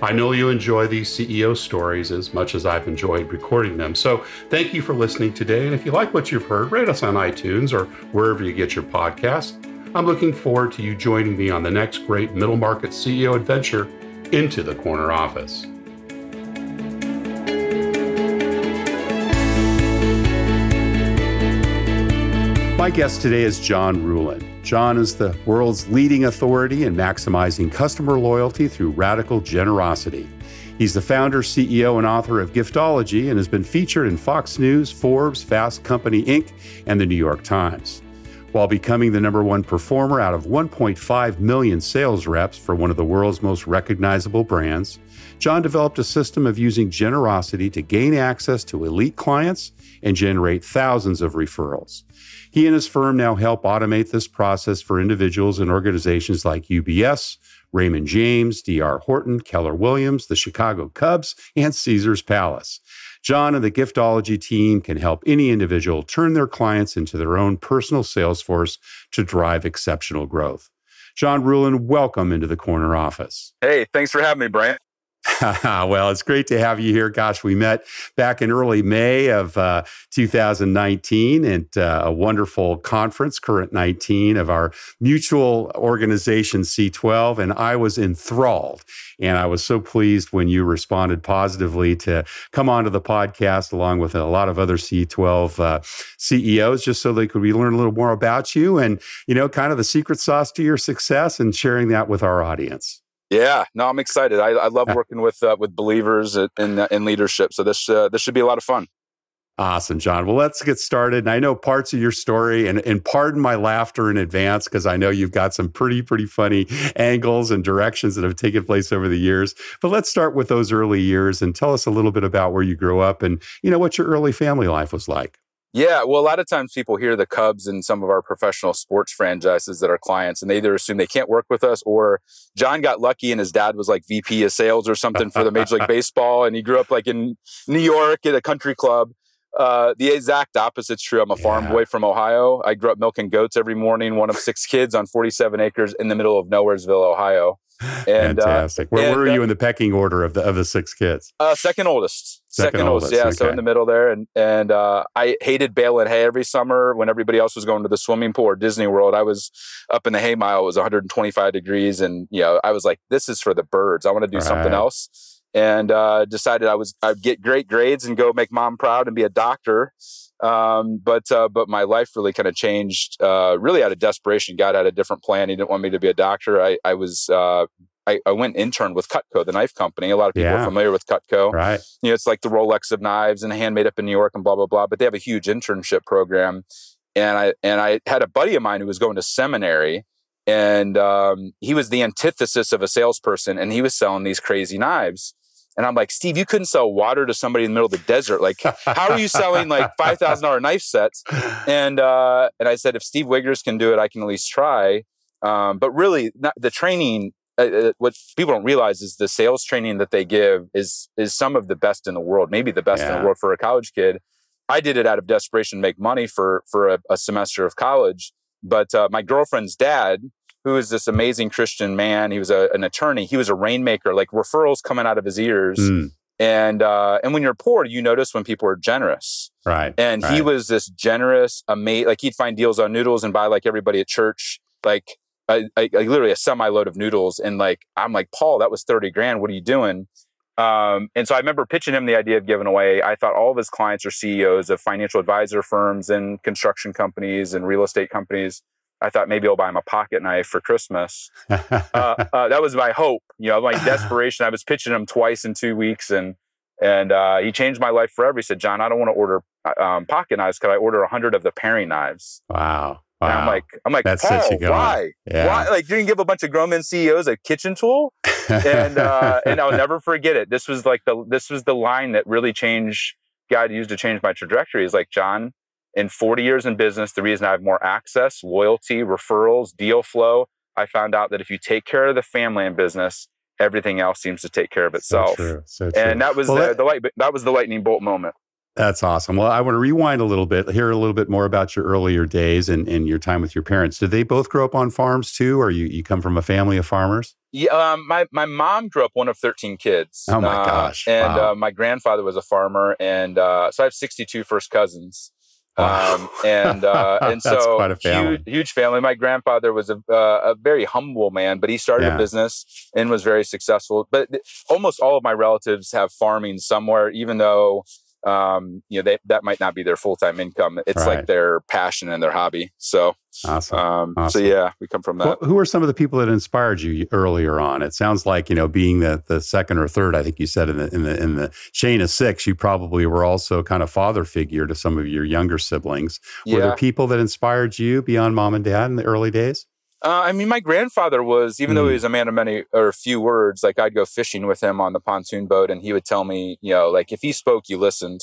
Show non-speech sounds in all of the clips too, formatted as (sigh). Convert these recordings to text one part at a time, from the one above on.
I know you enjoy these CEO stories as much as I've enjoyed recording them. So thank you for listening today. And if you like what you've heard, rate us on iTunes or wherever you get your podcasts. I'm looking forward to you joining me on the next great middle market CEO adventure into the corner office. My guest today is John Ruhlin. John is the world's leading authority in maximizing customer loyalty through radical generosity. He's the founder, CEO, and author of Giftology and has been featured in Fox News, Forbes, Fast Company Inc., and the New York Times. While becoming the number one performer out of 1.5 million sales reps for one of the world's most recognizable brands, John developed a system of using generosity to gain access to elite clients and generate thousands of referrals. He and his firm now help automate this process for individuals and organizations like UBS, Raymond James, DR Horton, Keller Williams, the Chicago Cubs, and Caesars Palace. John and the Giftology team can help any individual turn their clients into their own personal sales force to drive exceptional growth. John Ruhlin, welcome into the corner office. Hey, thanks for having me, Brant. (laughs) well, it's great to have you here. Gosh, we met back in early May of uh, 2019 at uh, a wonderful conference, Current 19, of our mutual organization C12, and I was enthralled. And I was so pleased when you responded positively to come onto the podcast along with a lot of other C12 uh, CEOs, just so they could we learn a little more about you and you know kind of the secret sauce to your success and sharing that with our audience. Yeah, no, I'm excited. I, I love working with uh, with believers in in leadership. So this uh, this should be a lot of fun. Awesome, John. Well, let's get started. And I know parts of your story, and, and pardon my laughter in advance because I know you've got some pretty, pretty funny angles and directions that have taken place over the years. But let's start with those early years and tell us a little bit about where you grew up and, you know, what your early family life was like. Yeah, well, a lot of times people hear the Cubs and some of our professional sports franchises that are clients, and they either assume they can't work with us or John got lucky and his dad was like VP of sales or something for the Major League (laughs) Baseball, and he grew up like in New York at a country club. Uh, the exact opposite's true. I'm a farm yeah. boy from Ohio. I grew up milking goats every morning, one of six kids on 47 acres in the middle of Nowheresville, Ohio. And, uh, Fantastic. Uh, Where were you in the pecking order of the of the six kids? Uh, second oldest. Second, second oldest. Yeah, okay. so in the middle there, and and uh, I hated baling hay every summer when everybody else was going to the swimming pool or Disney World. I was up in the hay mile. It was 125 degrees, and you know I was like, "This is for the birds. I want to do right. something else." And uh, decided I was I'd get great grades and go make mom proud and be a doctor. Um, but uh, but my life really kind of changed, uh, really out of desperation. God had a different plan. He didn't want me to be a doctor. I I was uh, I, I went intern with Cutco, the knife company. A lot of people yeah. are familiar with Cutco. Right. You know, it's like the Rolex of knives and handmade up in New York and blah blah blah. But they have a huge internship program. And I and I had a buddy of mine who was going to seminary, and um, he was the antithesis of a salesperson, and he was selling these crazy knives. And I'm like, Steve, you couldn't sell water to somebody in the middle of the desert. Like, how are you selling like (laughs) five thousand dollar knife sets? And uh, and I said, if Steve Wiggers can do it, I can at least try. Um, but really, not, the training. Uh, uh, what people don't realize is the sales training that they give is is some of the best in the world, maybe the best yeah. in the world for a college kid. I did it out of desperation to make money for for a, a semester of college. But uh, my girlfriend's dad who is this amazing Christian man. He was a, an attorney. He was a rainmaker, like referrals coming out of his ears. Mm. And uh, and when you're poor, you notice when people are generous. Right. And right. he was this generous, amazing. Like he'd find deals on noodles and buy like everybody at church, like a, a, a literally a semi load of noodles. And like I'm like Paul, that was thirty grand. What are you doing? Um, and so I remember pitching him the idea of giving away. I thought all of his clients are CEOs of financial advisor firms and construction companies and real estate companies. I thought maybe I'll buy him a pocket knife for Christmas. uh, (laughs) uh, that was my hope, you know, my (laughs) desperation. I was pitching him twice in two weeks, and and uh, he changed my life forever. He said, "John, I don't want to order uh, um, pocket knives. Could I order a hundred of the paring knives?" Wow. Wow. And I'm like, I'm like, That's Paul, why? Yeah. Why? Like, you can give a bunch of grown men CEOs a kitchen tool, and uh, and I'll never forget it. This was like the this was the line that really changed. God used to change my trajectory. Is like, John, in 40 years in business, the reason I have more access, loyalty, referrals, deal flow, I found out that if you take care of the family in business, everything else seems to take care of itself. So true, so true. And that was well, the, that, the light. That was the lightning bolt moment. That's awesome. Well, I want to rewind a little bit, hear a little bit more about your earlier days and, and your time with your parents. Did they both grow up on farms too, or you, you come from a family of farmers? Yeah, um, my my mom grew up one of thirteen kids. Oh my uh, gosh! And wow. uh, my grandfather was a farmer, and uh, so I have 62 first cousins. Um, and uh, (laughs) and so huge, huge, family. My grandfather was a, uh, a very humble man, but he started yeah. a business and was very successful. But almost all of my relatives have farming somewhere, even though um, you know, they, that might not be their full time income. It's right. like their passion and their hobby. So, awesome. Um, awesome. So yeah, we come from that. Well, who are some of the people that inspired you earlier on? It sounds like you know, being the the second or third, I think you said in the in the in the chain of six, you probably were also kind of father figure to some of your younger siblings. Were yeah. there people that inspired you beyond mom and dad in the early days? Uh, I mean, my grandfather was, even mm. though he hmm. was a man of many or few words, like I'd go fishing with him on the pontoon boat, and he would tell me, you know, like if he spoke, you listened.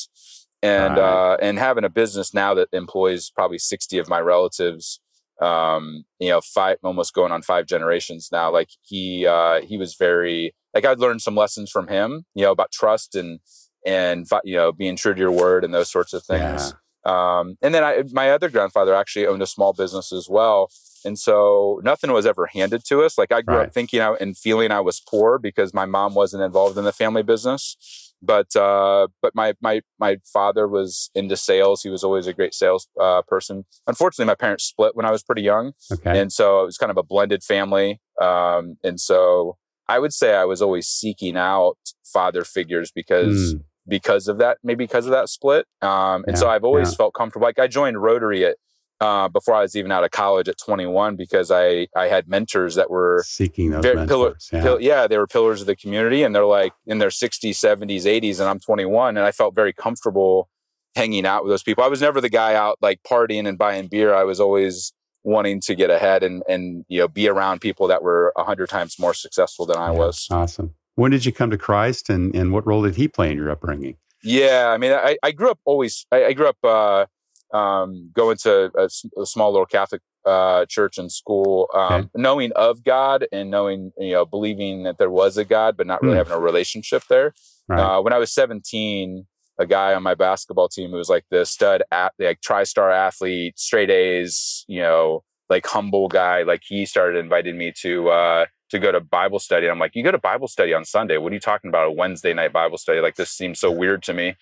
And right. uh, and having a business now that employs probably sixty of my relatives, um, you know, five almost going on five generations now. Like he uh, he was very like I'd learned some lessons from him, you know, about trust and and you know being true to your word and those sorts of things. Yeah. Um, and then I, my other grandfather actually owned a small business as well and so nothing was ever handed to us. Like I grew right. up thinking I, and feeling I was poor because my mom wasn't involved in the family business. But uh, but my my my father was into sales. He was always a great sales uh, person. Unfortunately, my parents split when I was pretty young, okay. and so it was kind of a blended family. Um, and so I would say I was always seeking out father figures because mm. because of that, maybe because of that split. Um, and yeah, so I've always yeah. felt comfortable. Like I joined Rotary at uh, before I was even out of college at 21 because I I had mentors that were seeking those very, mentors. Pillar, yeah. Pill, yeah, they were pillars of the community, and they're like in their 60s, 70s, 80s, and I'm 21, and I felt very comfortable hanging out with those people. I was never the guy out like partying and buying beer. I was always wanting to get ahead and and you know be around people that were a hundred times more successful than I yeah, was. Awesome. When did you come to Christ, and and what role did He play in your upbringing? Yeah, I mean, I, I grew up always. I, I grew up. Uh, um, going to a, a, small little Catholic uh, church and school, um, okay. knowing of God and knowing, you know, believing that there was a God, but not really mm. having a relationship there. Right. Uh, when I was 17, a guy on my basketball team who was like the stud, at, like tri-star athlete, straight A's, you know, like humble guy, like he started inviting me to uh, to go to Bible study. And I'm like, you go to Bible study on Sunday. What are you talking about? A Wednesday night Bible study? Like this seems so weird to me.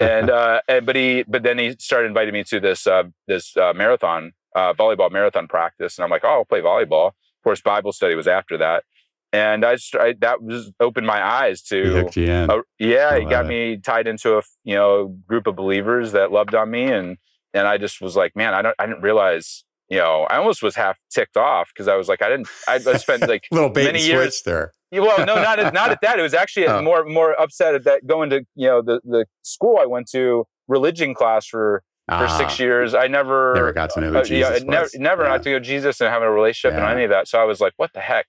and, (laughs) uh, and, but he, but then he started inviting me to this, uh, this, uh, marathon, uh, volleyball marathon practice. And I'm like, oh, I'll play volleyball. Of course, Bible study was after that. And I, just, I that was opened my eyes to, yeah, he got me tied into a, you know, group of believers that loved on me. And, and I just was like, man, I don't, I didn't realize you know, I almost was half ticked off because I was like, I didn't, I, spent (laughs) like little bait many years there. Well, no, not at, not at that. It was (laughs) actually oh. more more upset at that going to you know the the school I went to religion class for for six ah. years. I never never got to know who uh, Jesus yeah, Never, never yeah. got to know Jesus and having a relationship yeah. and any of that. So I was like, what the heck?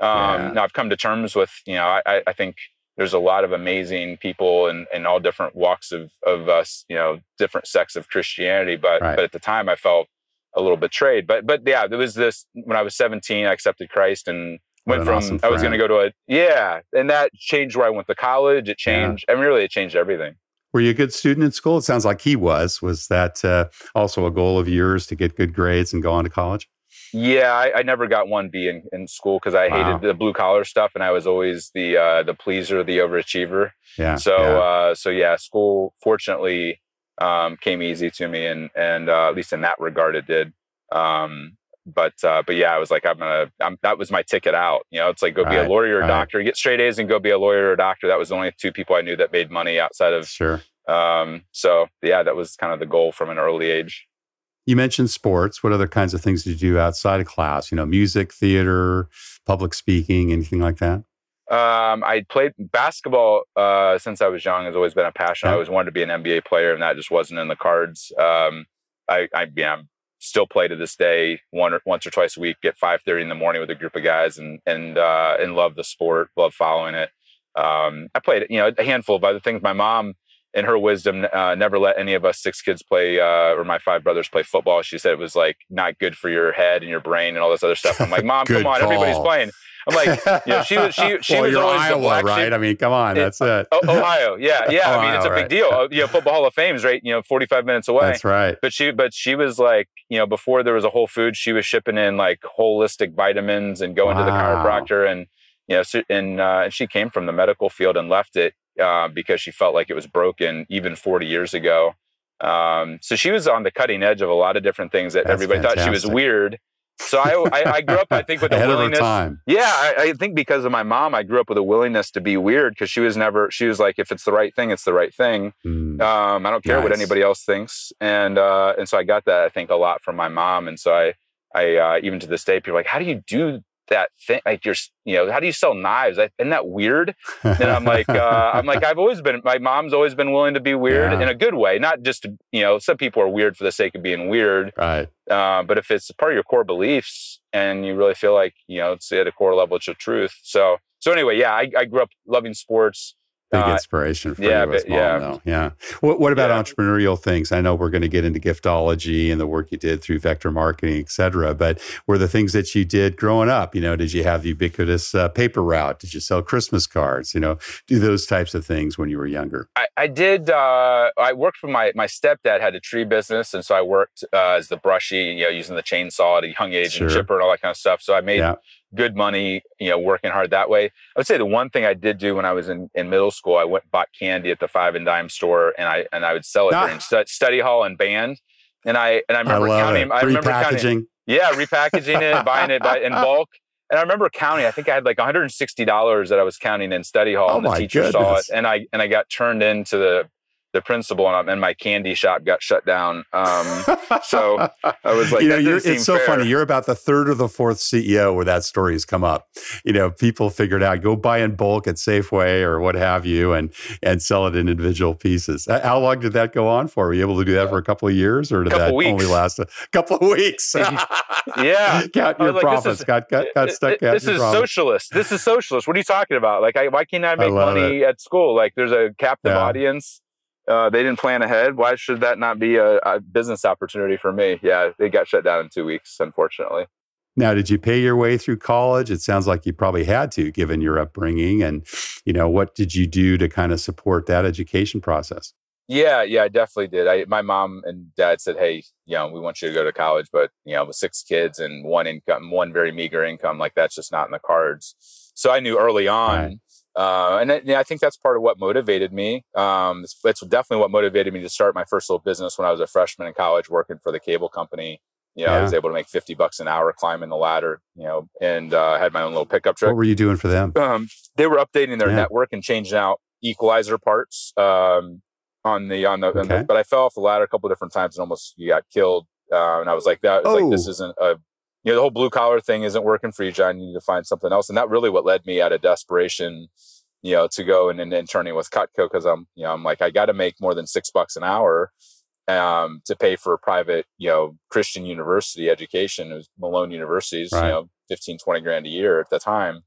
Um, Now I've come to terms with you know I I think there's a lot of amazing people in, in all different walks of of us you know different sects of Christianity. But right. but at the time I felt a little betrayed. But but yeah, there was this when I was 17, I accepted Christ and went from awesome I was going to go to a yeah, and that changed where I went to college. It changed. Yeah. I mean, really, it changed everything. Were you a good student in school? It sounds like he was. Was that uh, also a goal of yours to get good grades and go on to college? Yeah, I, I never got one B in, in school because I wow. hated the blue collar stuff, and I was always the uh, the pleaser, the overachiever. Yeah. So yeah. Uh, so yeah, school fortunately um, came easy to me, and and uh, at least in that regard, it did. Um, but uh, but yeah, I was like, I'm gonna. I'm, that was my ticket out. You know, it's like go right, be a lawyer or a doctor, get straight A's, and go be a lawyer or a doctor. That was the only two people I knew that made money outside of sure. Um, so yeah, that was kind of the goal from an early age. You mentioned sports. What other kinds of things did you do outside of class? You know, music, theater, public speaking, anything like that? Um, I played basketball uh, since I was young. Has always been a passion. I always wanted to be an NBA player, and that just wasn't in the cards. Um, I, I yeah, still play to this day, one or once or twice a week. Get five thirty in the morning with a group of guys, and and uh, and love the sport, love following it. Um, I played, you know, a handful of other things. My mom in her wisdom, uh, never let any of us six kids play, uh, or my five brothers play football. She said it was like not good for your head and your brain and all this other stuff. I'm like, mom, come on, call. everybody's playing. I'm like, you know, she was she (laughs) she well, was always Iowa, the black right? Sheep. I mean, come on, that's it. Ohio, yeah, (laughs) yeah. Ohio, I mean, it's a big right. deal. You know, Football Hall of Fame is right, you know, 45 minutes away. That's right. But she, but she was like, you know, before there was a Whole Foods, she was shipping in like holistic vitamins and going wow. to the chiropractor, and you know, so, and uh, she came from the medical field and left it uh, because she felt like it was broken even 40 years ago. Um, so she was on the cutting edge of a lot of different things that That's everybody fantastic. thought she was weird. So I, I, I, grew up, I think, with a willingness. Yeah, I, I, think because of my mom, I grew up with a willingness to be weird because she was never. She was like, if it's the right thing, it's the right thing. Mm. Um, I don't care nice. what anybody else thinks, and uh, and so I got that I think a lot from my mom, and so I, I uh, even to this day, people are like, how do you do that thing? Like you're, you know, how do you sell knives? I, isn't that weird? And I'm like, uh, I'm like, I've always been. My mom's always been willing to be weird Yeah. in a good way, not just to, you know. Some people are weird for the sake of being weird, right. uh, but if it's part of your core beliefs and you really feel like you know it's at a core level, it's your truth. So so anyway, yeah, I, I grew up loving sports. Big Uh, inspiration for yeah, you as well, yeah. though. Yeah. What, what about Yeah. entrepreneurial things? I know we're going to get into giftology and the work you did through vector marketing, et cetera, but were the things that you did growing up, you know, did you have the ubiquitous uh, paper route? Did you sell Christmas cards? You know, do those types of things when you were younger? I, I did. Uh, I worked for my my stepdad had a tree business, and so I worked uh, as the brushy, you know, using the chainsaw at a young age Sure. and chipper and all that kind of stuff. So I made Yeah. Good money, you know, working hard that way. I would say the one thing I did do when I was in, in middle school, I went bought candy at the five and dime store, and I and I would sell it Ah. during stu- study hall and band. And I and I remember love counting. it. I remember counting. Yeah, repackaging it, buying it by, in bulk. (laughs) And I remember counting. I think I had like 160 dollars that I was counting in study hall, Oh and the my teacher saw it. goodness. And I and I got turned into the the principal, and, I- and my candy shop got shut down. Um, so I was like, you know, you're, it's so fair. funny. You're about the third or the fourth CEO where that story has come up. You know, people figured out go buy in bulk at Safeway or what have you, and and sell it in individual pieces. How long did that go on for? Were you able to do that for a couple of years, or did that weeks. only last a couple of weeks? (laughs) yeah. (laughs) count your like, profits. is- got got, got stuck. It- this is profits. socialist. This is socialist. What are you talking about? Like, I, why can't I make love money at school? Like, there's a captive Yeah. audience. Uh, they didn't plan ahead. Why should that not be a, a business opportunity for me? Yeah, it got shut down in two weeks, unfortunately. Now, did you pay your way through college? It sounds like you probably had to, given your upbringing. And you know, what did you do to kind of support that education process? Yeah, yeah, I definitely did. I, my mom and dad said, "Hey, you know, we want you to go to college, but you know, with six kids and one income, one very meager income, like that's just not in the cards." So I knew early on, Right. Uh, and yeah, I think that's part of what motivated me. Um, it's, it's definitely what motivated me to start my first little business when I was a freshman in college, working for the cable company. You know, I was able to make fifty bucks an hour climbing the ladder. You know, and uh, had my own little pickup truck What were you doing for them? um, they were updating their Yeah. network and changing out equalizer parts um, on the on the, on the- But I fell off the ladder a couple different times and almost got killed. Uh, and I was like, that was like this Oh. isn't a you know the whole blue collar thing isn't working for you, John. You need to find something else. And that really what led me out of desperation, you know, to go and and interning with Cutco because I'm you know I'm like I got to make more than six bucks an hour. Um, to pay for a private, you know, Christian university education. It was Malone Universities, Right. you know, 15, 20 grand a year at the time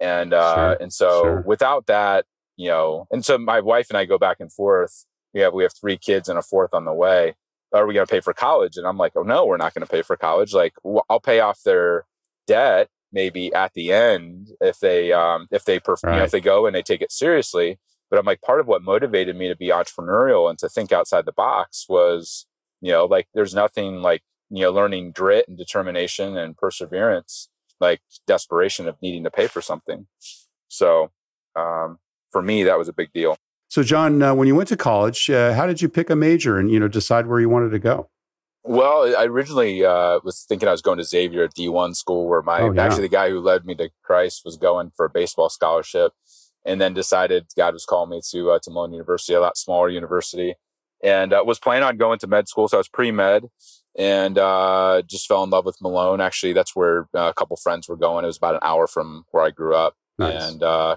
and uh Sure, and so sure. without that you know and so my wife and i go back and forth we have we have three kids and a fourth on the way are we going to pay for college and i'm like oh no we're not going to pay for college like I'll pay off their debt maybe at the end if they um if they perf- you know, if they go and they take it seriously but i'm like part of what motivated me to be entrepreneurial and to think outside the box was you know like there's nothing like you know learning grit and determination and perseverance like desperation of needing to pay for something. So um, for me, that was a big deal. So, John, uh, when you went to college, uh, how did you pick a major and you know decide where you wanted to go? Well, I originally uh, was thinking I was going to Xavier at D1 school, where my Oh, yeah. actually the guy who led me to Christ was going for a baseball scholarship, and then decided God was calling me to uh, to Malone University, a lot smaller university, and uh, was planning on going to med school. So I was pre med, and uh, just fell in love with Malone. Actually, that's where uh, a couple friends were going. It was about an hour from where I grew up, nice. and uh,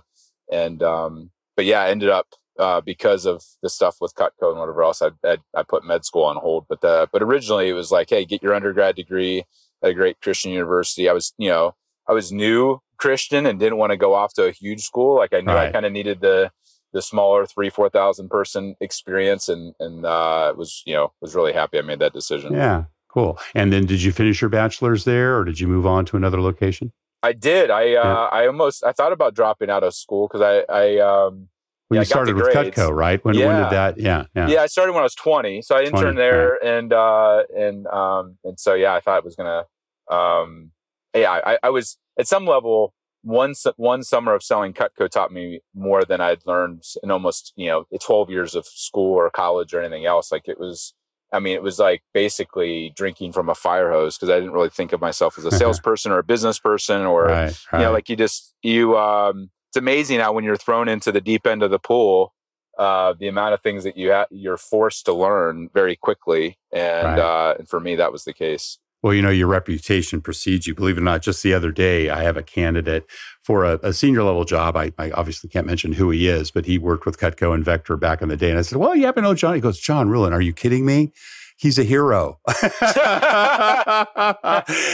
and um, but yeah, I ended up uh, because of the stuff with Cutco and whatever else. I, I, I put med school on hold, but the but originally it was like, hey, get your undergrad degree at a great Christian university. I was you know I was new Christian and didn't want to go off to a huge school. Like I knew right. I kind of needed the the smaller three four thousand person experience, and and uh, was you know was really happy I made that decision. Yeah, cool. And then did you finish your bachelor's there, or did you move on to another location? I did. I uh, yeah. I almost I thought about dropping out of school because I I um. Well, yeah, you started with Cutco, right? When, yeah. when did that? Yeah, yeah. Yeah, I started when I was 20. So I interned 20, there yeah. and uh and um and so yeah, I thought it was gonna um yeah, I, I was at some level one one summer of selling Cutco taught me more than I'd learned in almost you know 12 years of school or college or anything else. Like it was, I mean, it was like basically drinking from a fire hose because I didn't really think of myself as a (laughs) salesperson or a business person or right, right. you know like you just you. um It's amazing how when you're thrown into the deep end of the pool, uh, the amount of things that you ha- you're forced to learn very quickly, and right. uh, and for me that was the case. Well, you know, your reputation precedes you. Believe it or not, just the other day, I have a candidate for a, a senior level job. I, I, obviously can't mention who he is, but he worked with Cutco and Vector back in the day. And I said, Well, you happen to know John? He goes, John Ruhlin, are you kidding me? He's a hero. (laughs)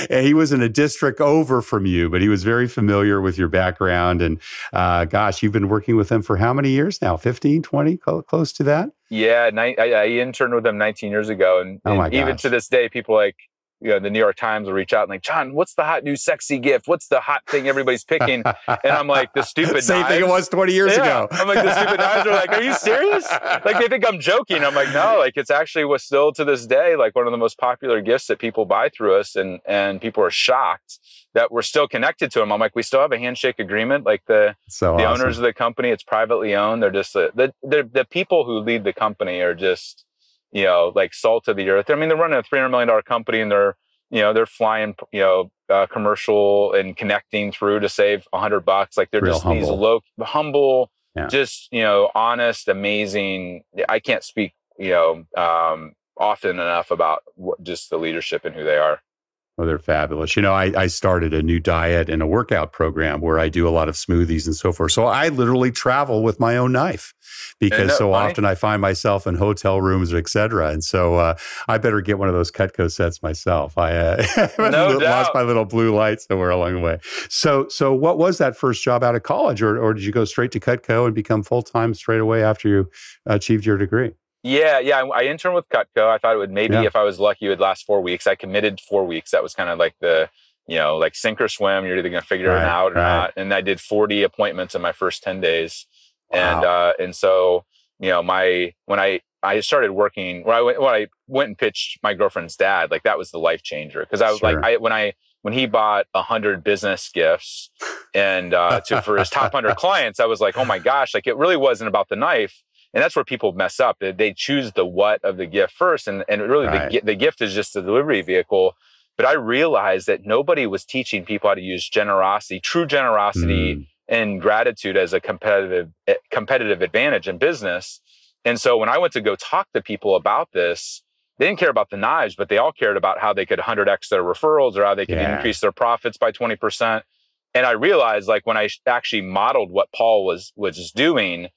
and he was in a district over from you, but he was very familiar with your background. And uh, gosh, you've been working with him for how many years now? 15, 20, close to that? Yeah, I, I interned with him 19 years ago. And, oh and even to this day, people like, you know, the New York Times will reach out and like, John, what's the hot new sexy gift? What's the hot thing everybody's picking? And I'm like, the stupid (laughs) Same knives. thing it was 20 years yeah. ago. I'm like, the stupid knives are like, are you serious? Like they think I'm joking. I'm like, no, like it's actually was still to this day, like one of the most popular gifts that people buy through us. And, and people are shocked that we're still connected to them. I'm like, we still have a handshake agreement. Like the, so the awesome. owners of the company, it's privately owned. They're just uh, the, the, the people who lead the company are just, you know, like salt of the earth. I mean, they're running a $300 million company and they're, you know, they're flying, you know, uh, commercial and connecting through to save a hundred bucks. Like they're Real just humble. these low, humble, yeah. just, you know, honest, amazing. I can't speak, you know, um, often enough about what, just the leadership and who they are. Oh, they're fabulous. You know, I, I started a new diet and a workout program where I do a lot of smoothies and so forth. So I literally travel with my own knife because so funny? often I find myself in hotel rooms, et cetera. And so uh, I better get one of those Cutco sets myself. I uh, (laughs) no lost my little blue light somewhere along the way. So, so what was that first job out of college, or, or did you go straight to Cutco and become full time straight away after you achieved your degree? Yeah, yeah. I, I interned with Cutco. I thought it would maybe, yeah. if I was lucky, it would last four weeks. I committed four weeks. That was kind of like the, you know, like sink or swim. You're either going to figure right, it out or right. not. And I did 40 appointments in my first 10 days. Wow. And, uh, and so, you know, my, when I, I started working, when I went, when I went and pitched my girlfriend's dad, like that was the life changer. Cause I was sure. like, I, when I, when he bought a hundred business gifts and, uh, to, for his top hundred (laughs) clients, I was like, oh my gosh, like it really wasn't about the knife and that's where people mess up. They choose the what of the gift first, and and really right. the the gift is just the delivery vehicle. But I realized that nobody was teaching people how to use generosity, true generosity, mm. and gratitude as a competitive eh, competitive advantage in business. And so when I went to go talk to people about this, they didn't care about the knives, but they all cared about how they could 100x their referrals or how they could yeah. increase their profits by 20%. And I realized like when I actually modeled what Paul was was doing,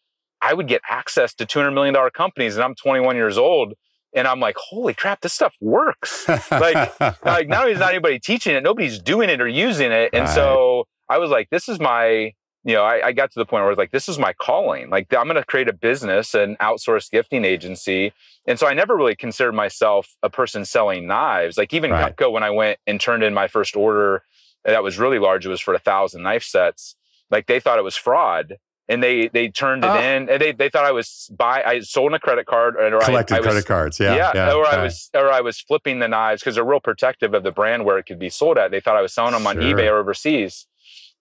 I would get access to $200 million companies and I'm 21 years old. And I'm like, holy crap, this stuff works. like, (laughs) like not only is not anybody teaching it, nobody's doing it or using it. And right. so I was like, this is my, you know, I, I, got to the point where I was like, this is my calling. Like, I'm going to create a business, an outsourced gifting agency. And so I never really considered myself a person selling knives. Like, even right. Cutco, when I went and turned in my first order that was really large, it was for a thousand knife sets. Like, they thought it was fraud and they they turned it uh, in and they, they thought I was buy I sold a credit card or collected I, I credit was, cards yeah, yeah, yeah or I was or I was flipping the knives because they're real protective of the brand where it could be sold at. They thought I was selling them on eBay or overseas.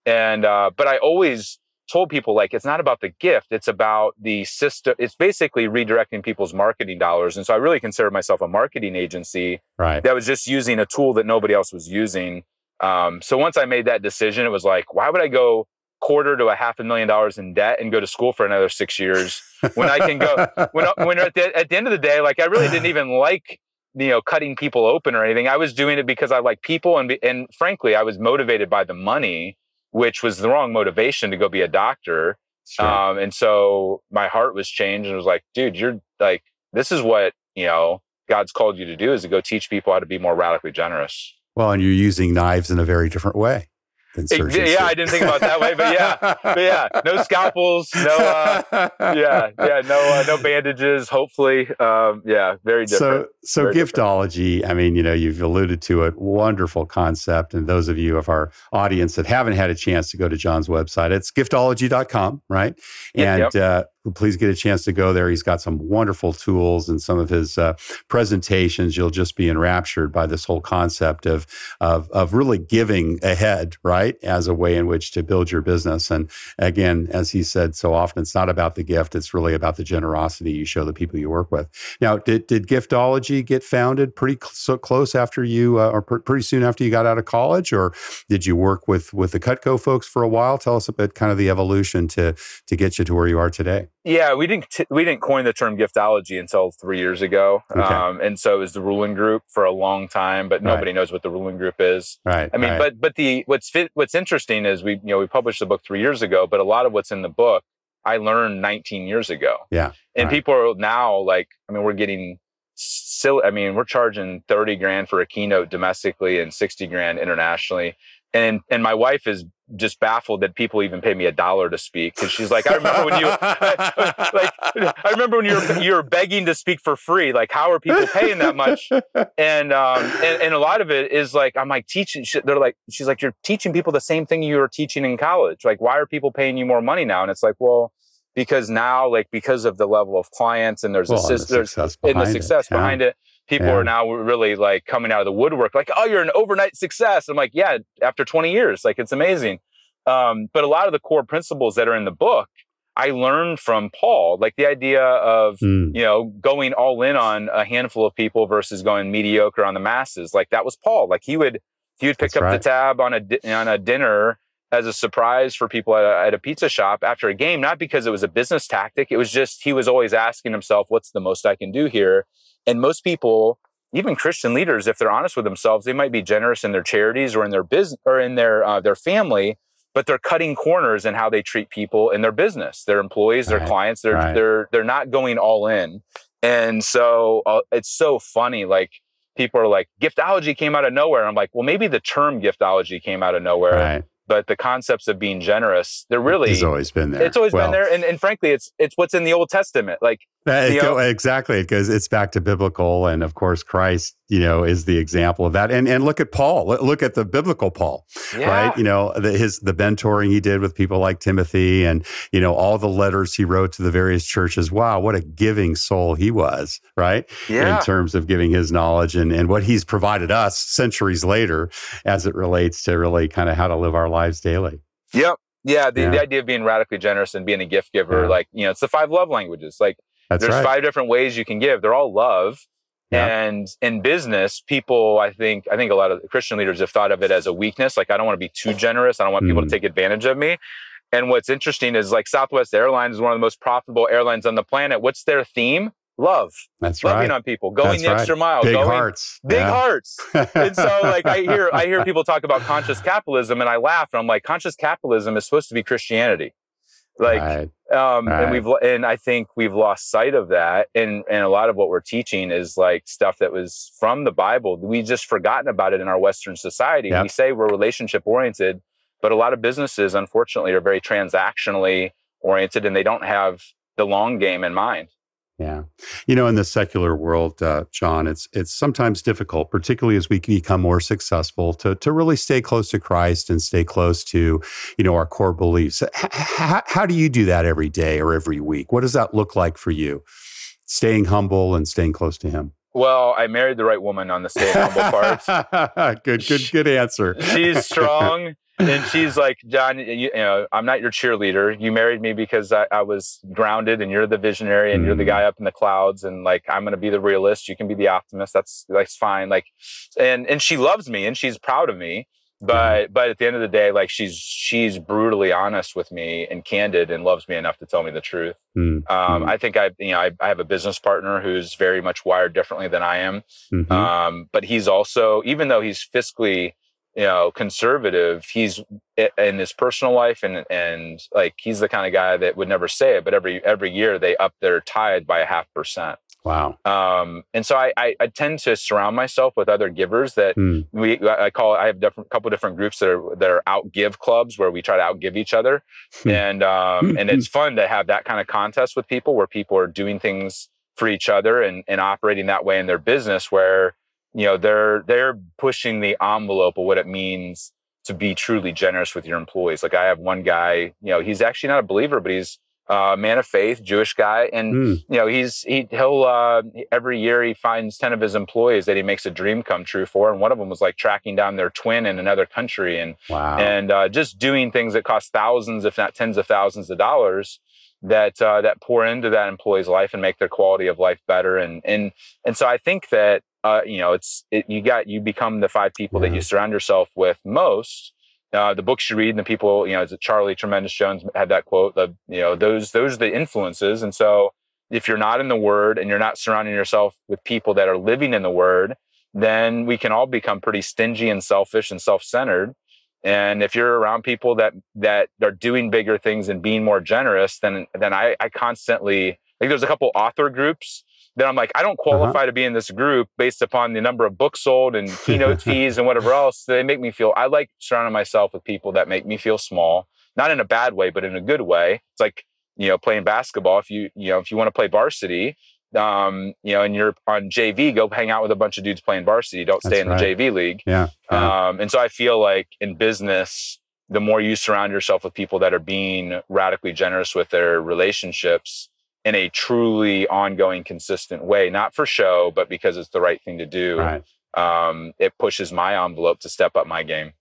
And uh, but I always told people like it's not about the gift it's about the system it's basically redirecting people's marketing dollars and so I really considered myself a marketing agency right. that was just using a tool that nobody else was using. Um, so once I made that decision it was like why would I go quarter to a half a million dollars in debt and go to school for another six years (laughs) when I can go when when at the, at the end of the day, like I really didn't even like you know cutting people open or anything. I was doing it because I like people and and frankly, I was motivated by the money, which was the wrong motivation to go be a doctor. Sure. Um, and so my heart was changed and was like, dude, you're like, this is what you know God's called you to do is to go teach people how to be more radically generous. Well, and you're using knives in a very different way. Yeah, I didn't think about that way, but yeah, but yeah, no (laughs) scalpels, no, uh, yeah, yeah, no, uh, no bandages. Hopefully, um, yeah, very different. So, so very giftology. Different. I mean, you know, you've alluded to it. Wonderful concept. And those of you of our audience that haven't had a chance to go to John's website, it's giftology.com, right? And yep. uh, please get a chance to go there. He's got some wonderful tools and some of his uh, presentations. You'll just be enraptured by this whole concept of, of, of really giving ahead, right, as a way in which to build your business. And again, as he said so often, it's not about the gift; it's really about the generosity you show the people you work with. Now, did did Giftology get founded pretty cl- so close after you, uh, or pr- pretty soon after you got out of college, or did you work with with the Cutco folks for a while? Tell us a bit, kind of the evolution to to get you to where you are today. Yeah, we didn't t- we didn't coin the term giftology until three years ago, okay. um, and so it was the Ruhlin Group for a long time. But nobody right. knows what the Ruhlin Group is. Right. I mean, right. but but the what's fit, what's interesting is we you know we published the book three years ago, but a lot of what's in the book I learned 19 years ago. Yeah. And right. people are now like, I mean, we're getting silly. I mean, we're charging 30 grand for a keynote domestically and 60 grand internationally and and my wife is just baffled that people even pay me a dollar to speak because she's like, I remember when you (laughs) like I remember when you were you were begging to speak for free. Like, how are people paying that much? (laughs) And um and, and a lot of it is like I'm like teaching. They're like, she's like, you're teaching people the same thing you were teaching in college. Like, why are people paying you more money now? And it's like, well, because now, like, because of the level of clients and there's well, a sister and the success it. behind yeah. it people yeah. are now really like coming out of the woodwork like oh you're an overnight success i'm like yeah after 20 years like it's amazing um, but a lot of the core principles that are in the book i learned from paul like the idea of mm. you know going all in on a handful of people versus going mediocre on the masses like that was paul like he would he would pick That's up right. the tab on a on a dinner as a surprise for people at a, at a, pizza shop after a game, not because it was a business tactic. It was just he was always asking himself, what's the most I can do here? And most people, even Christian leaders, if they're honest with themselves, they might be generous in their charities or in their business or in their uh, their family, but they're cutting corners in how they treat people in their business, their employees, their right. clients. They're right. they're they're not going all in. And so uh, it's so funny. Like people are like, giftology came out of nowhere. I'm like, well, maybe the term giftology came out of nowhere. Right but the concepts of being generous they're really it's always been there it's always well, been there and, and frankly it's it's what's in the old testament like it go, exactly because it's back to biblical and of course christ you know is the example of that and and look at paul look at the biblical paul yeah. right you know the, his the mentoring he did with people like timothy and you know all the letters he wrote to the various churches wow what a giving soul he was right yeah. in terms of giving his knowledge and and what he's provided us centuries later as it relates to really kind of how to live our lives daily yep yeah the, yeah. the idea of being radically generous and being a gift giver yeah. like you know it's the five love languages like that's There's right. five different ways you can give. They're all love. Yeah. And in business, people, I think, I think a lot of Christian leaders have thought of it as a weakness. Like, I don't want to be too generous. I don't want mm. people to hmm. take advantage of me. And what's interesting is like Southwest Airlines is one of the most profitable airlines on the planet. What's their theme? Love. That's Loving right. on people, going That's the right. extra mile, big going, hearts, big yeah. hearts. (laughs) and so, like, I hear, I hear people talk about conscious capitalism, and I laugh, and I'm like, conscious capitalism is supposed to be Christianity like right. um right. and we've and i think we've lost sight of that and and a lot of what we're teaching is like stuff that was from the bible we just forgotten about it in our western society yep. we say we're relationship oriented but a lot of businesses unfortunately are very transactionally oriented and they don't have the long game in mind yeah, you know, in the secular world, uh, John, it's it's sometimes difficult, particularly as we become more successful, to to really stay close to Christ and stay close to, you know, our core beliefs. H- how, how do you do that every day or every week? What does that look like for you? Staying humble and staying close to Him. Well, I married the right woman on the stay humble part. (laughs) good, good, good answer. She's strong and she's like, John, you, you, know, I'm not your cheerleader. You married me because I, I was grounded, and you're the visionary, and mm. you're the mm. guy up in the clouds, and like I'm going to be the realist. You can be the optimist. That's that's fine. Like, and and she loves me, and she's proud of me. but but at the end of the day like she's she's brutally honest with me and candid and loves me enough to tell me the truth mm-hmm. um, i think i you know I, I, have a business partner who's very much wired differently than i am mm-hmm. um, but he's also even though he's fiscally you know conservative he's in his personal life and and like he's the kind of guy that would never say it but every every year they up their tide by a half percent Wow. Um, and so I, I, I, tend to surround myself with other givers that mm. we, I call, I have different, couple different groups that are, that are outgive clubs where we try to outgive each other. Hmm. and, um, and it's (laughs) fun to have that kind of contest with people where people are doing things for each other and, and operating that way in their business where, you know, they're, they're pushing the envelope of what it means to be truly generous with your employees. Like I have one guy, you know, he's actually not a believer, but he's, a man of faith, Jewish guy, and mm. you know he's he he'll uh, every year he finds ten of his employees that he makes a dream come true for, and one of them was like tracking down their twin in another country, and wow. and uh, just doing things that cost thousands, if not tens of thousands of dollars that uh, that pour into that employee's life and make their quality of life better, and and and so I think that uh, you know it's it, you got you become the five people yeah. that you surround yourself with most uh, the books you read and the people, you know, as Charlie Tremendous Jones had that quote, the, you know, those, those are the influences. And so if you're not in the word and you're not surrounding yourself with people that are living in the word, then we can all become pretty stingy and selfish and self-centered. And if you're around people that, that are doing bigger things and being more generous, then, then I, I constantly, like there's a couple author groups then I'm like, I don't uh-huh. qualify uh-huh. to be in this group based upon the number of books sold and (laughs) keynote fees and whatever else. They make me feel, I like surrounding myself with people that make me feel small, not in a bad way, but in a good way. It's like, you know, playing basketball. If you, you know, if you want to play varsity, um, you know, and you're on JV, go hang out with a bunch of dudes playing varsity. Don't stay That's in right. the JV league. Yeah. yeah. Um, and so I feel like in business, the more you surround yourself with people that are being radically generous with their relationships, in a truly ongoing, consistent way, not for show, but because it's the right thing to do. Right. Um, it pushes my envelope to step up my game.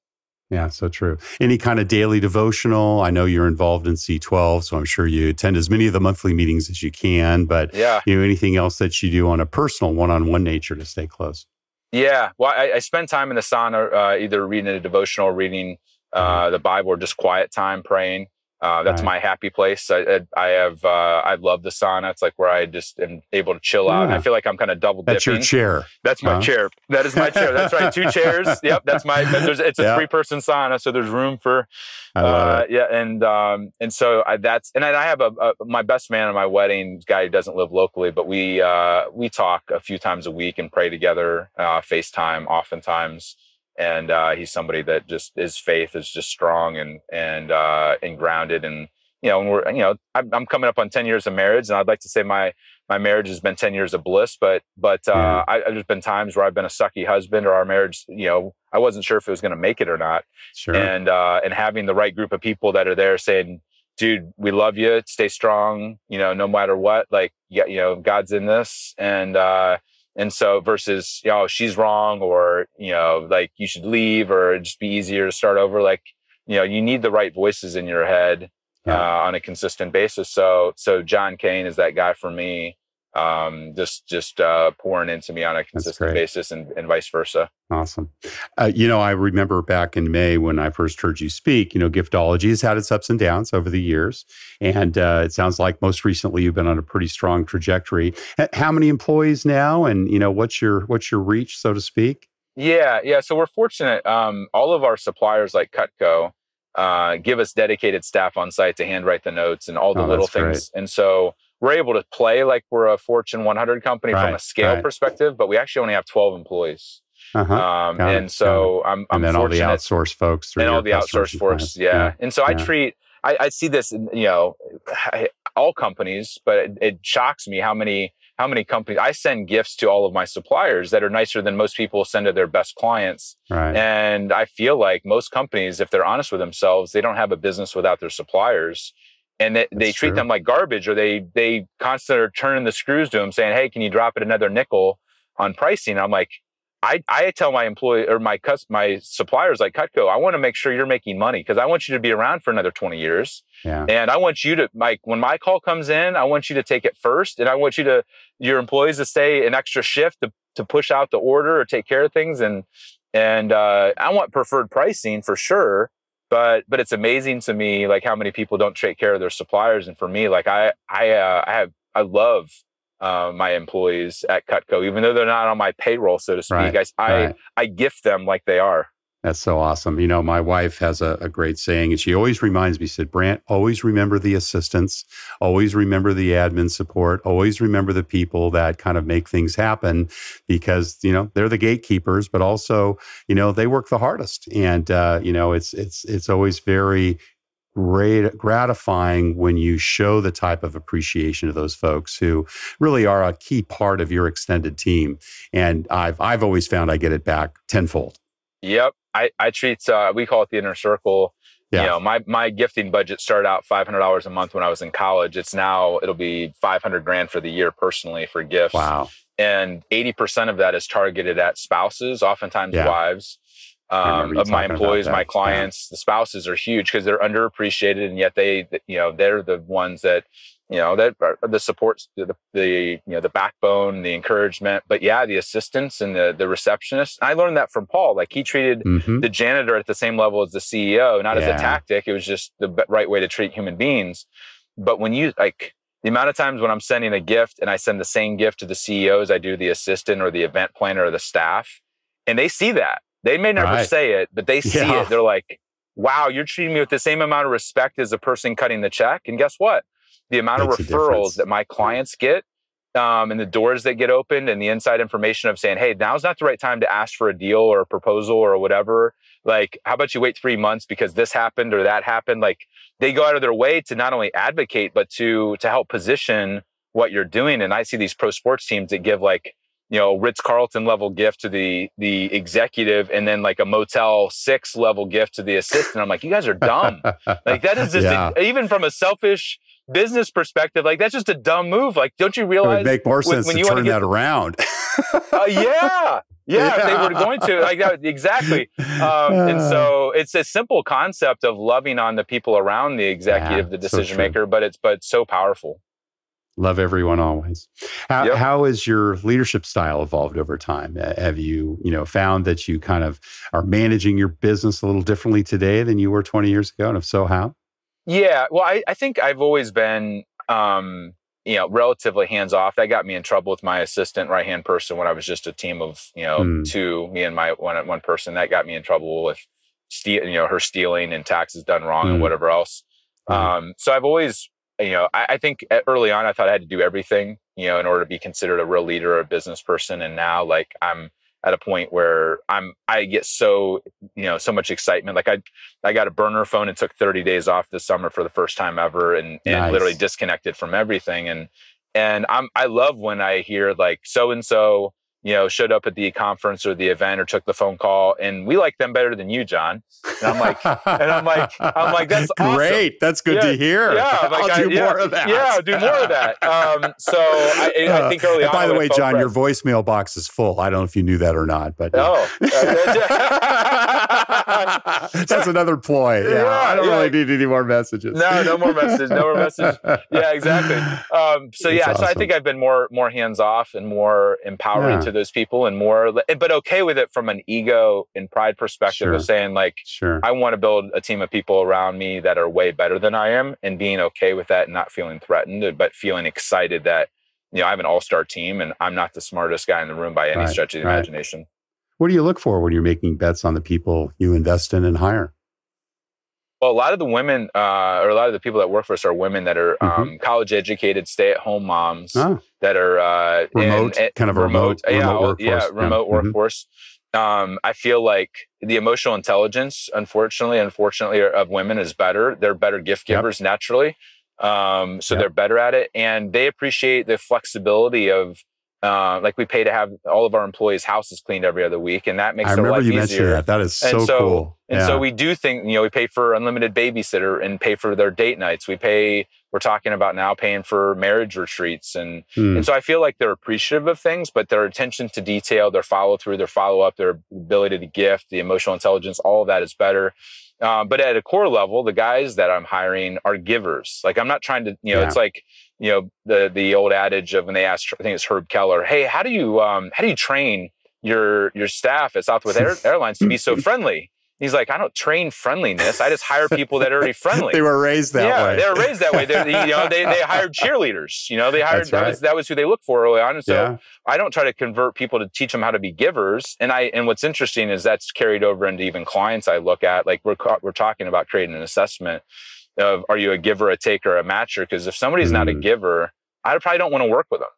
Yeah, so true. Any kind of daily devotional? I know you're involved in C12, so I'm sure you attend as many of the monthly meetings as you can. But yeah, you know, anything else that you do on a personal, one-on-one nature to stay close? Yeah, well, I, I spend time in the sauna, uh, either reading a devotional, reading uh, mm-hmm. the Bible, or just quiet time praying. Uh, that's right. my happy place. I, I have, uh, I love the sauna. It's like where I just am able to chill out. Yeah. I feel like I'm kind of double dipping. That's your chair. That's my huh? chair. That is my chair. That's right. Two chairs. (laughs) Yep. That's my, it's a three person sauna. So there's room for, uh, yeah. And, um, and so I, that's, and I have a, a, my best man at my wedding guy who doesn't live locally, but we, uh, we talk a few times a week and pray together, uh, FaceTime oftentimes and uh, he's somebody that just his faith is just strong and and uh, and grounded and you know and we're you know I'm, I'm, coming up on 10 years of marriage and I'd like to say my my marriage has been 10 years of bliss but but uh. I, there's been times where I've been a sucky husband or our marriage you know I wasn't sure if it was going to make it or not sure. and uh, and having the right group of people that are there saying dude we love you stay strong you know no matter what like yeah you know God's in this and uh and so versus, you know, she's wrong or, you know, like you should leave or just be easier to start over. Like, you know, you need the right voices in your head yeah. uh, on a consistent basis. So, so John Kane is that guy for me um, just just uh, pouring into me on a consistent basis and, and vice versa. Awesome. Uh, you know, I remember back in May when I first heard you speak. You know, giftology has had its ups and downs over the years, and uh, it sounds like most recently you've been on a pretty strong trajectory. How many employees now, and you know, what's your what's your reach, so to speak? Yeah, yeah. So we're fortunate. Um, all of our suppliers, like Cutco, uh, give us dedicated staff on site to handwrite the notes and all the oh, little things, great. and so we're able to play like we're a Fortune 100 company right, from a scale right. perspective, but we actually only have 12 employees. Uh-huh. Um, and it, so I'm, I'm, and then all the outsourced folks and all the outsourced folks. Yeah. yeah. And so yeah. I treat, I, I, see this, in, you know, all companies, but it, it, shocks me how many, how many companies I send gifts to all of my suppliers that are nicer than most people send to their best clients. Right. And I feel like most companies, if they're honest with themselves, they don't have a business without their suppliers and they, they treat true. them like garbage or they they constantly are turning the screws to them saying hey can you drop it another nickel on pricing i'm like I, I tell my employee or my cus my suppliers like Cutco, I want to make sure you're making money because I want you to be around for another 20 years. Yeah. And I want you to like when my call comes in, I want you to take it first. And I want you to your employees to stay an extra shift to, to push out the order or take care of things. And And uh, I want preferred pricing for sure, but but it's amazing to me like how many people don't take care of their suppliers. And for me, like I I uh, I have I love uh, my employees at Cutco, even though they're not on my payroll, so to speak. Right, I right. I gift them like they are. That's so awesome. You know, my wife has a, a, great saying, and she always reminds me, said, Brant, always remember the assistants, always remember the admin support, always remember the people that kind of make things happen because, you know, they're the gatekeepers, but also, you know, they work the hardest. And, uh, you know, it's, it's, it's always very gratifying when you show the type of appreciation to those folks who really are a key part of your extended team. And I've, I've always found I get it back tenfold. Yep. I, I treat, uh, we call it the inner circle. Yeah. You know, my, my gifting budget started out $500 a month when I was in college. It's now, it'll be 500 grand for the year personally for gifts. Wow. And 80% of that is targeted at spouses, oftentimes yeah. wives. Um, of my employees, my clients, yeah. the spouses are huge because they're underappreciated, and yet they, you know, they're the ones that you know that the supports the, the you know the backbone the encouragement but yeah the assistants and the the receptionist i learned that from paul like he treated mm-hmm. the janitor at the same level as the ceo not yeah. as a tactic it was just the right way to treat human beings but when you like the amount of times when i'm sending a gift and i send the same gift to the ceo as i do the assistant or the event planner or the staff and they see that they may never right. say it but they (laughs) see yeah. it they're like wow you're treating me with the same amount of respect as the person cutting the check and guess what the amount Makes of referrals that my clients get um, and the doors that get opened and the inside information of saying, hey, now's not the right time to ask for a deal or a proposal or whatever. Like, how about you wait three months because this happened or that happened? Like, they go out of their way to not only advocate but to to help position what you're doing. And I see these pro sports teams that give like you know Ritz Carlton level gift to the the executive, and then like a Motel Six level gift to the assistant. I'm like, you guys are dumb. like that is (laughs) just yeah. even from a selfish business perspective, like that's just a dumb move. Like, don't you realize? It would make more sense when, when to turn get, that around. (laughs) uh, yeah. (laughs) Yeah, if they were going to like that exactly, um, and so it's a simple concept of loving on the people around the executive, yeah, the decision so maker, but it's but so powerful. Love everyone always. How, yep. how has your leadership style evolved over time? Have you, you know, found that you kind of are managing your business a little differently today than you were 20 years ago? And if so, how? Yeah, well, I, I think I've always been, um, you know, relatively hands off. That got me in trouble with my assistant right hand person when I was just a team of, you know, mm. two, me and my one one person. That got me in trouble with, steal, you know, her stealing and taxes done wrong mm. and hmm. whatever else. Mm. Um, so I've always, you know, I, I, think early on I thought I had to do everything, you know, in order to be considered a real leader or a business person. And now, like, I'm at a point where I'm I get so you know so much excitement. Like I I got a burner phone and took 30 days off this summer for the first time ever and, and nice. literally disconnected from everything. And and I'm I love when I hear like so and so you know, showed up at the conference or the event or took the phone call, and we like them better than you, John. And I'm like, and I'm like, I'm like, that's (laughs) great. Awesome. That's good yeah, to hear. Yeah, (laughs) like, I'll do yeah, more of that. Yeah, do more of that. (laughs) Um, so I, I think early on. By the way, John, your voicemail box is full. I don't know if you knew that or not, but oh, that's another ploy. Yeah, yeah I don't really need any more messages. No, no more messages. No more messages. Yeah, exactly. Um, so that's yeah, awesome. so I think I've been more more hands off and more empowering to those people and more, but okay with it from an ego and pride perspective sure. of saying like, sure. I want to build a team of people around me that are way better than I am and being okay with that and not feeling threatened, but feeling excited that, you know, I have an all-star team and I'm not the smartest guy in the room by any right. stretch of the right. imagination. What do you look for when you're making bets on the people you invest in and hire? Well, a lot of the women, uh, or a lot of the people that work for us, are women that are mm-hmm. um, college educated, stay at home moms oh. that are uh, remote, in, kind of remote, remote, yeah, remote yeah, remote yeah. Mm-hmm. workforce. Um, I feel like the emotional intelligence, unfortunately, unfortunately, of women is better. They're better gift givers yep. naturally, um, so yep. they're better at it, and they appreciate the flexibility of uh, like we pay to have all of our employees' houses cleaned every other week, and that makes I remember you easier. mentioned that. That is so, so cool. And yeah. so we do think, you know, we pay for unlimited babysitter and pay for their date nights. We pay. We're talking about now paying for marriage retreats, and hmm. and so I feel like they're appreciative of things, but their attention to detail, their follow through, their follow up, their ability to gift, the emotional intelligence, all of that is better. Um, but at a core level, the guys that I'm hiring are givers. Like I'm not trying to, you know, yeah. it's like you know the the old adage of when they asked, I think it's Herb Kelleher, hey, how do you um, how do you train your your staff at Southwest Air, (laughs) Airlines to be so friendly. He's like, I don't train friendliness. I just hire people that are already (laughs) friendly. they were raised that yeah, way. they were raised that way. They, (laughs) you know, they, they hired cheerleaders. You know, they hired that was that was who they looked for early on. And so yeah. I don't try to convert people to teach them how to be givers. And I and what's interesting is that's carried over into even clients I look at. Like we're we're talking about creating an assessment of are you a giver, a taker, a matcher? Because if somebody's mm. not a mm. giver, I probably don't want to work with them.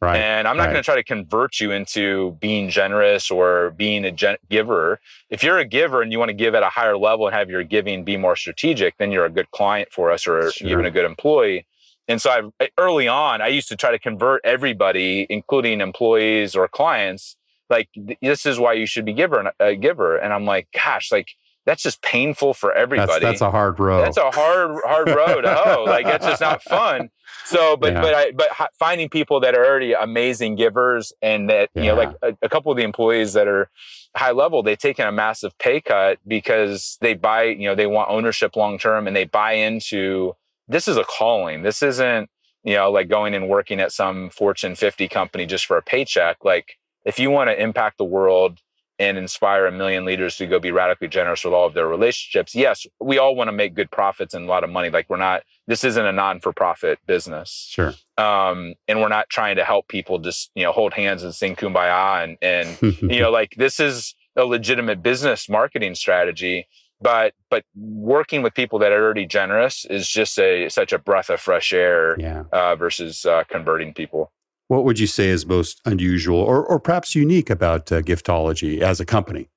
Right. And I'm not right. going to try to convert you into being generous or being a gen- giver. If you're a giver and you want to give at a higher level and have your giving be more strategic, then you're a good client for us or sure. even a good employee. And so I eh, early on, I used to try to convert everybody, including employees or clients, like this is why you should be giver a giver. And I'm like, gosh, like that's just painful for everybody. That's, that's a hard road. That's a hard hard road. oh, like it's just not (laughs) fun. So, but yeah. but I but finding people that are already amazing givers and that yeah. you know like a, a, couple of the employees that are high level, they've taken a massive pay cut because they buy you know they want ownership long term and they buy into this is a calling. This isn't you know like going and working at some Fortune 50 company just for a paycheck. Like if you want to impact the world and inspire a million leaders to go be radically generous with all of their relationships. Yes, we all want to make good profits and a lot of money. Like we're not, this isn't a non-for-profit business. Sure. Um, and we're not trying to help people just, you know, hold hands and sing kumbaya and, and, (laughs) you know, like this is a legitimate business marketing strategy. But, but working with people that are already generous is just a, such a breath of fresh air yeah. uh, versus uh, converting people. What would you say is most unusual or, or perhaps unique about uh, Giftology as a company?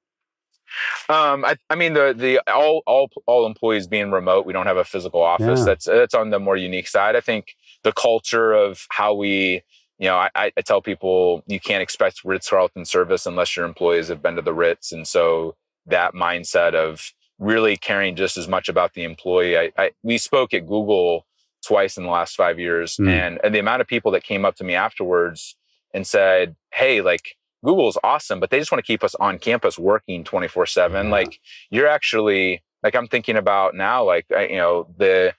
Um, I, I, mean the the all all all employees being remote. We don't have a physical office. Yeah. That's that's on the more unique side. I think the culture of how we, you know, I, I tell people you can't expect Ritz Carlton service unless your employees have been to the Ritz, and so that mindset of really caring just as much about the employee. I, I we spoke at Google twice in the last five years. Mm. And, and the amount of people that came up to me afterwards and said, Hey, like Google's awesome, but they just want to keep us on campus working 24 seven. Like you're actually, like I'm thinking about now, like, you know, the,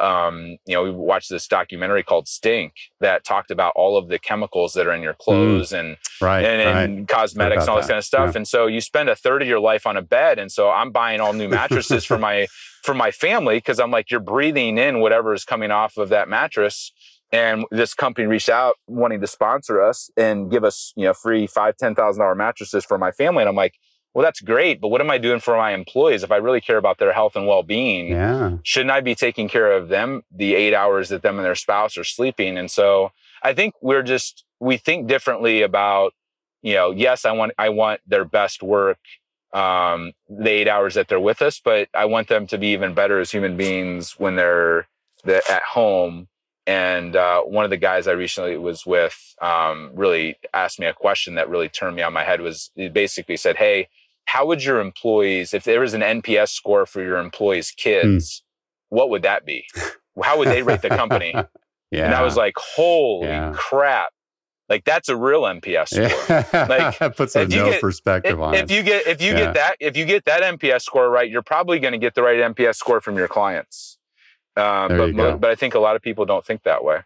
um, you know, we watched this documentary called Stink that talked about all of the chemicals that are in your mm. clothes mm. and, right, and, right. cosmetics and all this that. kind of stuff. Yeah. And so you spend a third of your life on a bed. And so I'm buying all new mattresses for my, for my family. Cause I'm like, you're breathing in whatever is coming off of that mattress. And this company reached out wanting to sponsor us and give us, you know, free five, ten thousand dollar mattresses for my family. And I'm like, well, that's great, but what am I doing for my employees? If I really care about their health and well being, yeah. shouldn't I be taking care of them the eight hours that them and their spouse are sleeping? And so I think we're just, we think differently about, you know, yes, I want, I want their best work, um, the eight hours that they're with us, but I want them to be even better as human beings when they're, they're at home. And uh, one of the guys I recently was with um, really asked me a question that really turned me on my head. Was he basically said, "Hey, how would your employees, if there was an NPS score for your employees' hmm. kids, what would that be? How would they rate the company? yeah. (laughs) And I was like, holy yeah. crap. Like that's a real NPS score. Yeah. Like (laughs) puts a no get, perspective if, on if it. If you get if you yeah. get that if you get that NPS score right, you're probably going to get the right NPS score from your clients. Um, but but I think a lot of people don't think that way.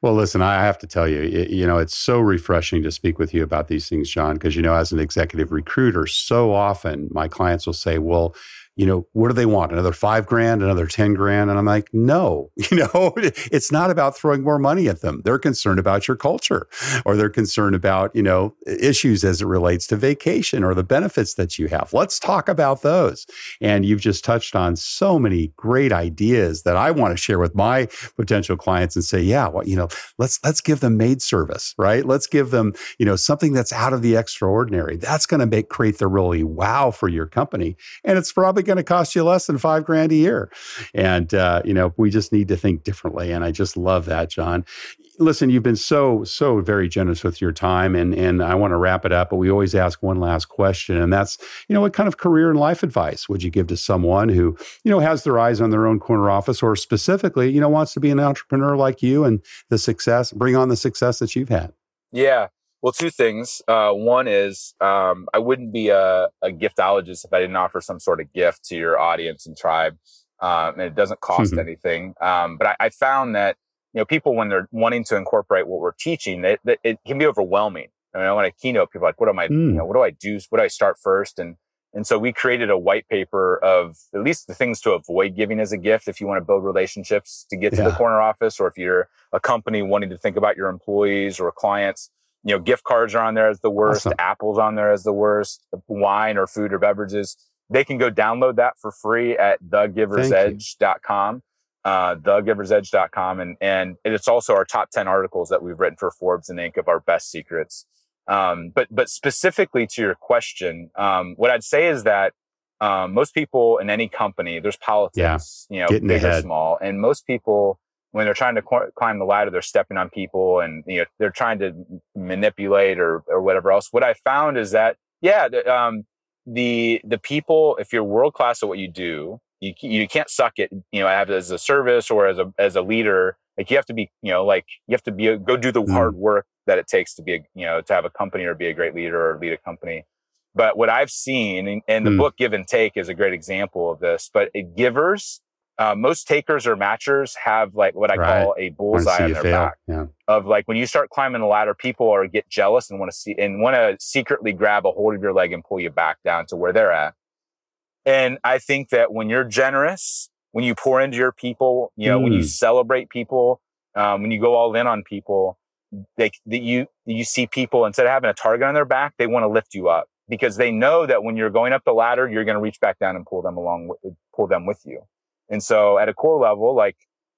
Well, listen, I have to tell you, you know, it's so refreshing to speak with you about these things, John, because, you know, as an executive recruiter, so often my clients will say, well, you know, what do they want? Another five grand, another 10 grand? And I'm like, no, (laughs) you know, it's not about throwing more money at them. They're concerned about your culture or they're concerned about, you know, issues as it relates to vacation or the benefits that you have. Let's talk about those. And you've just touched on so many great ideas that I want to share with my potential clients and say, yeah, well, you know, let's, let's give them maid service, right? Let's give them, you know, something that's out of the extraordinary. That's going to make, create the really wow for your company. And it's probably probably going to cost you less than five grand a year. And, uh, you know, we just need to think differently. And I just love that, John. Listen, you've been so, so very generous with your time. And, and I want to wrap it up, but we always ask one last question. And that's, you know, what kind of career and life advice would you give to someone who, you know, has their eyes on their own corner office or specifically, you know, wants to be an entrepreneur like you and the success, bring on the success that you've had? Yeah. Well, two things. Uh, one is um, I wouldn't be a, a, giftologist if I didn't offer some sort of gift to your audience and tribe, um, and it doesn't cost mm-hmm. anything. Um, but I, I, found that you know people when they're wanting to incorporate what we're teaching, they, they, it can be overwhelming. I mean, I keynote, people like, what am I, mm. you know, what do I do? What do I start first? And, and so we created a white paper of at least the things to avoid giving as a gift if you want to build relationships to get to yeah. the corner office, or if you're a company wanting to think about your employees or clients. You know, gift cards are on there as the worst, awesome. apples on there as the worst, wine or food or beverages. They can go download that for free at thegiversedge.com uh, thegiversedge.com. And, and it's also our top 10 articles that we've written for Forbes and Inc. of our best secrets. Um, but, but specifically to your question, um, what I'd say is that, um, most people in any company, there's politics, yeah, you know, Getting big ahead. or small. And most people, when they're trying to qu- climb the ladder, they're stepping on people and, you know, they're trying to manipulate or, or whatever else. What I found is that, yeah, the, um, the, the people, if you're world class at what you do, you you can't suck it you know as a service or as a as a leader like you have to be you know like you have to be a, go do the mm. hard work that it takes to be a, you know to have a company or be a great leader or lead a company but what i've seen and, the mm. book give and take is a great example of this but givers uh, most takers or matchers have like what I right. call a bullseye on their fail. back. Yeah. Of like when you start climbing the ladder, people are get jealous and want to see and want to secretly grab a hold of your leg and pull you back down to where they're at. And I think that when you're generous, when you pour into your people, you know, mm. when you mm. celebrate people, um, when you go all in on people, they, that you, you see people instead of having a target on their back, they want to lift you up because they know that when you're going up the ladder, you're going to reach back down and pull them along, with, pull them with you. And so at a core level, like,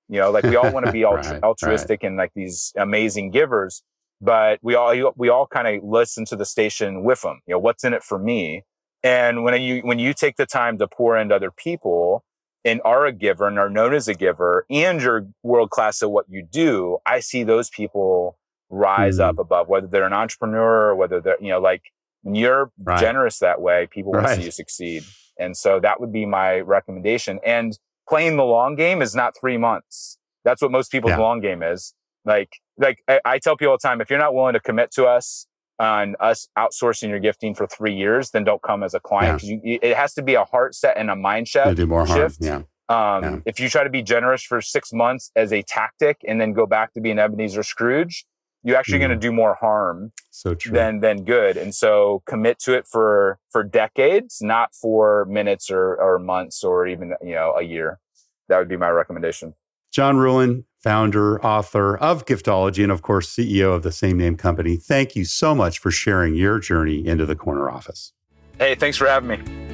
you know, like we all want to be (laughs) altru- right, altruistic right. and like these amazing givers, but we all, we all kind of listen to the station with them. You know, what's in it for me? And when you when you take the time to pour into other people and are a giver and are known as a giver and you're world class at what you do, I see those people rise mm-hmm. up above whether they're an entrepreneur or whether they're, you know, like when you're right. generous that way, people want to see you succeed. And so that would be my recommendation. And playing the long game is not three months. That's what most people's yeah. long game is. Like, like I, I tell people all the time, if you're not willing to commit to us on us outsourcing your gifting for three years, then don't come as a client. Yeah. You, it has to be a heart set and a mind shift. Do more shift. Yeah. Um, yeah. If you try to be generous for six months as a tactic and then go back to being Ebenezer Scrooge, you're actually mm. going to do more harm so true. than than good. And so commit to it for for decades, not for minutes or or months or even you know a year. That would be my recommendation. John Ruhlin, founder, author of Giftology, and of course, CEO of the same name company. Thank you so much for sharing your journey into the corner office. Hey, thanks for having me.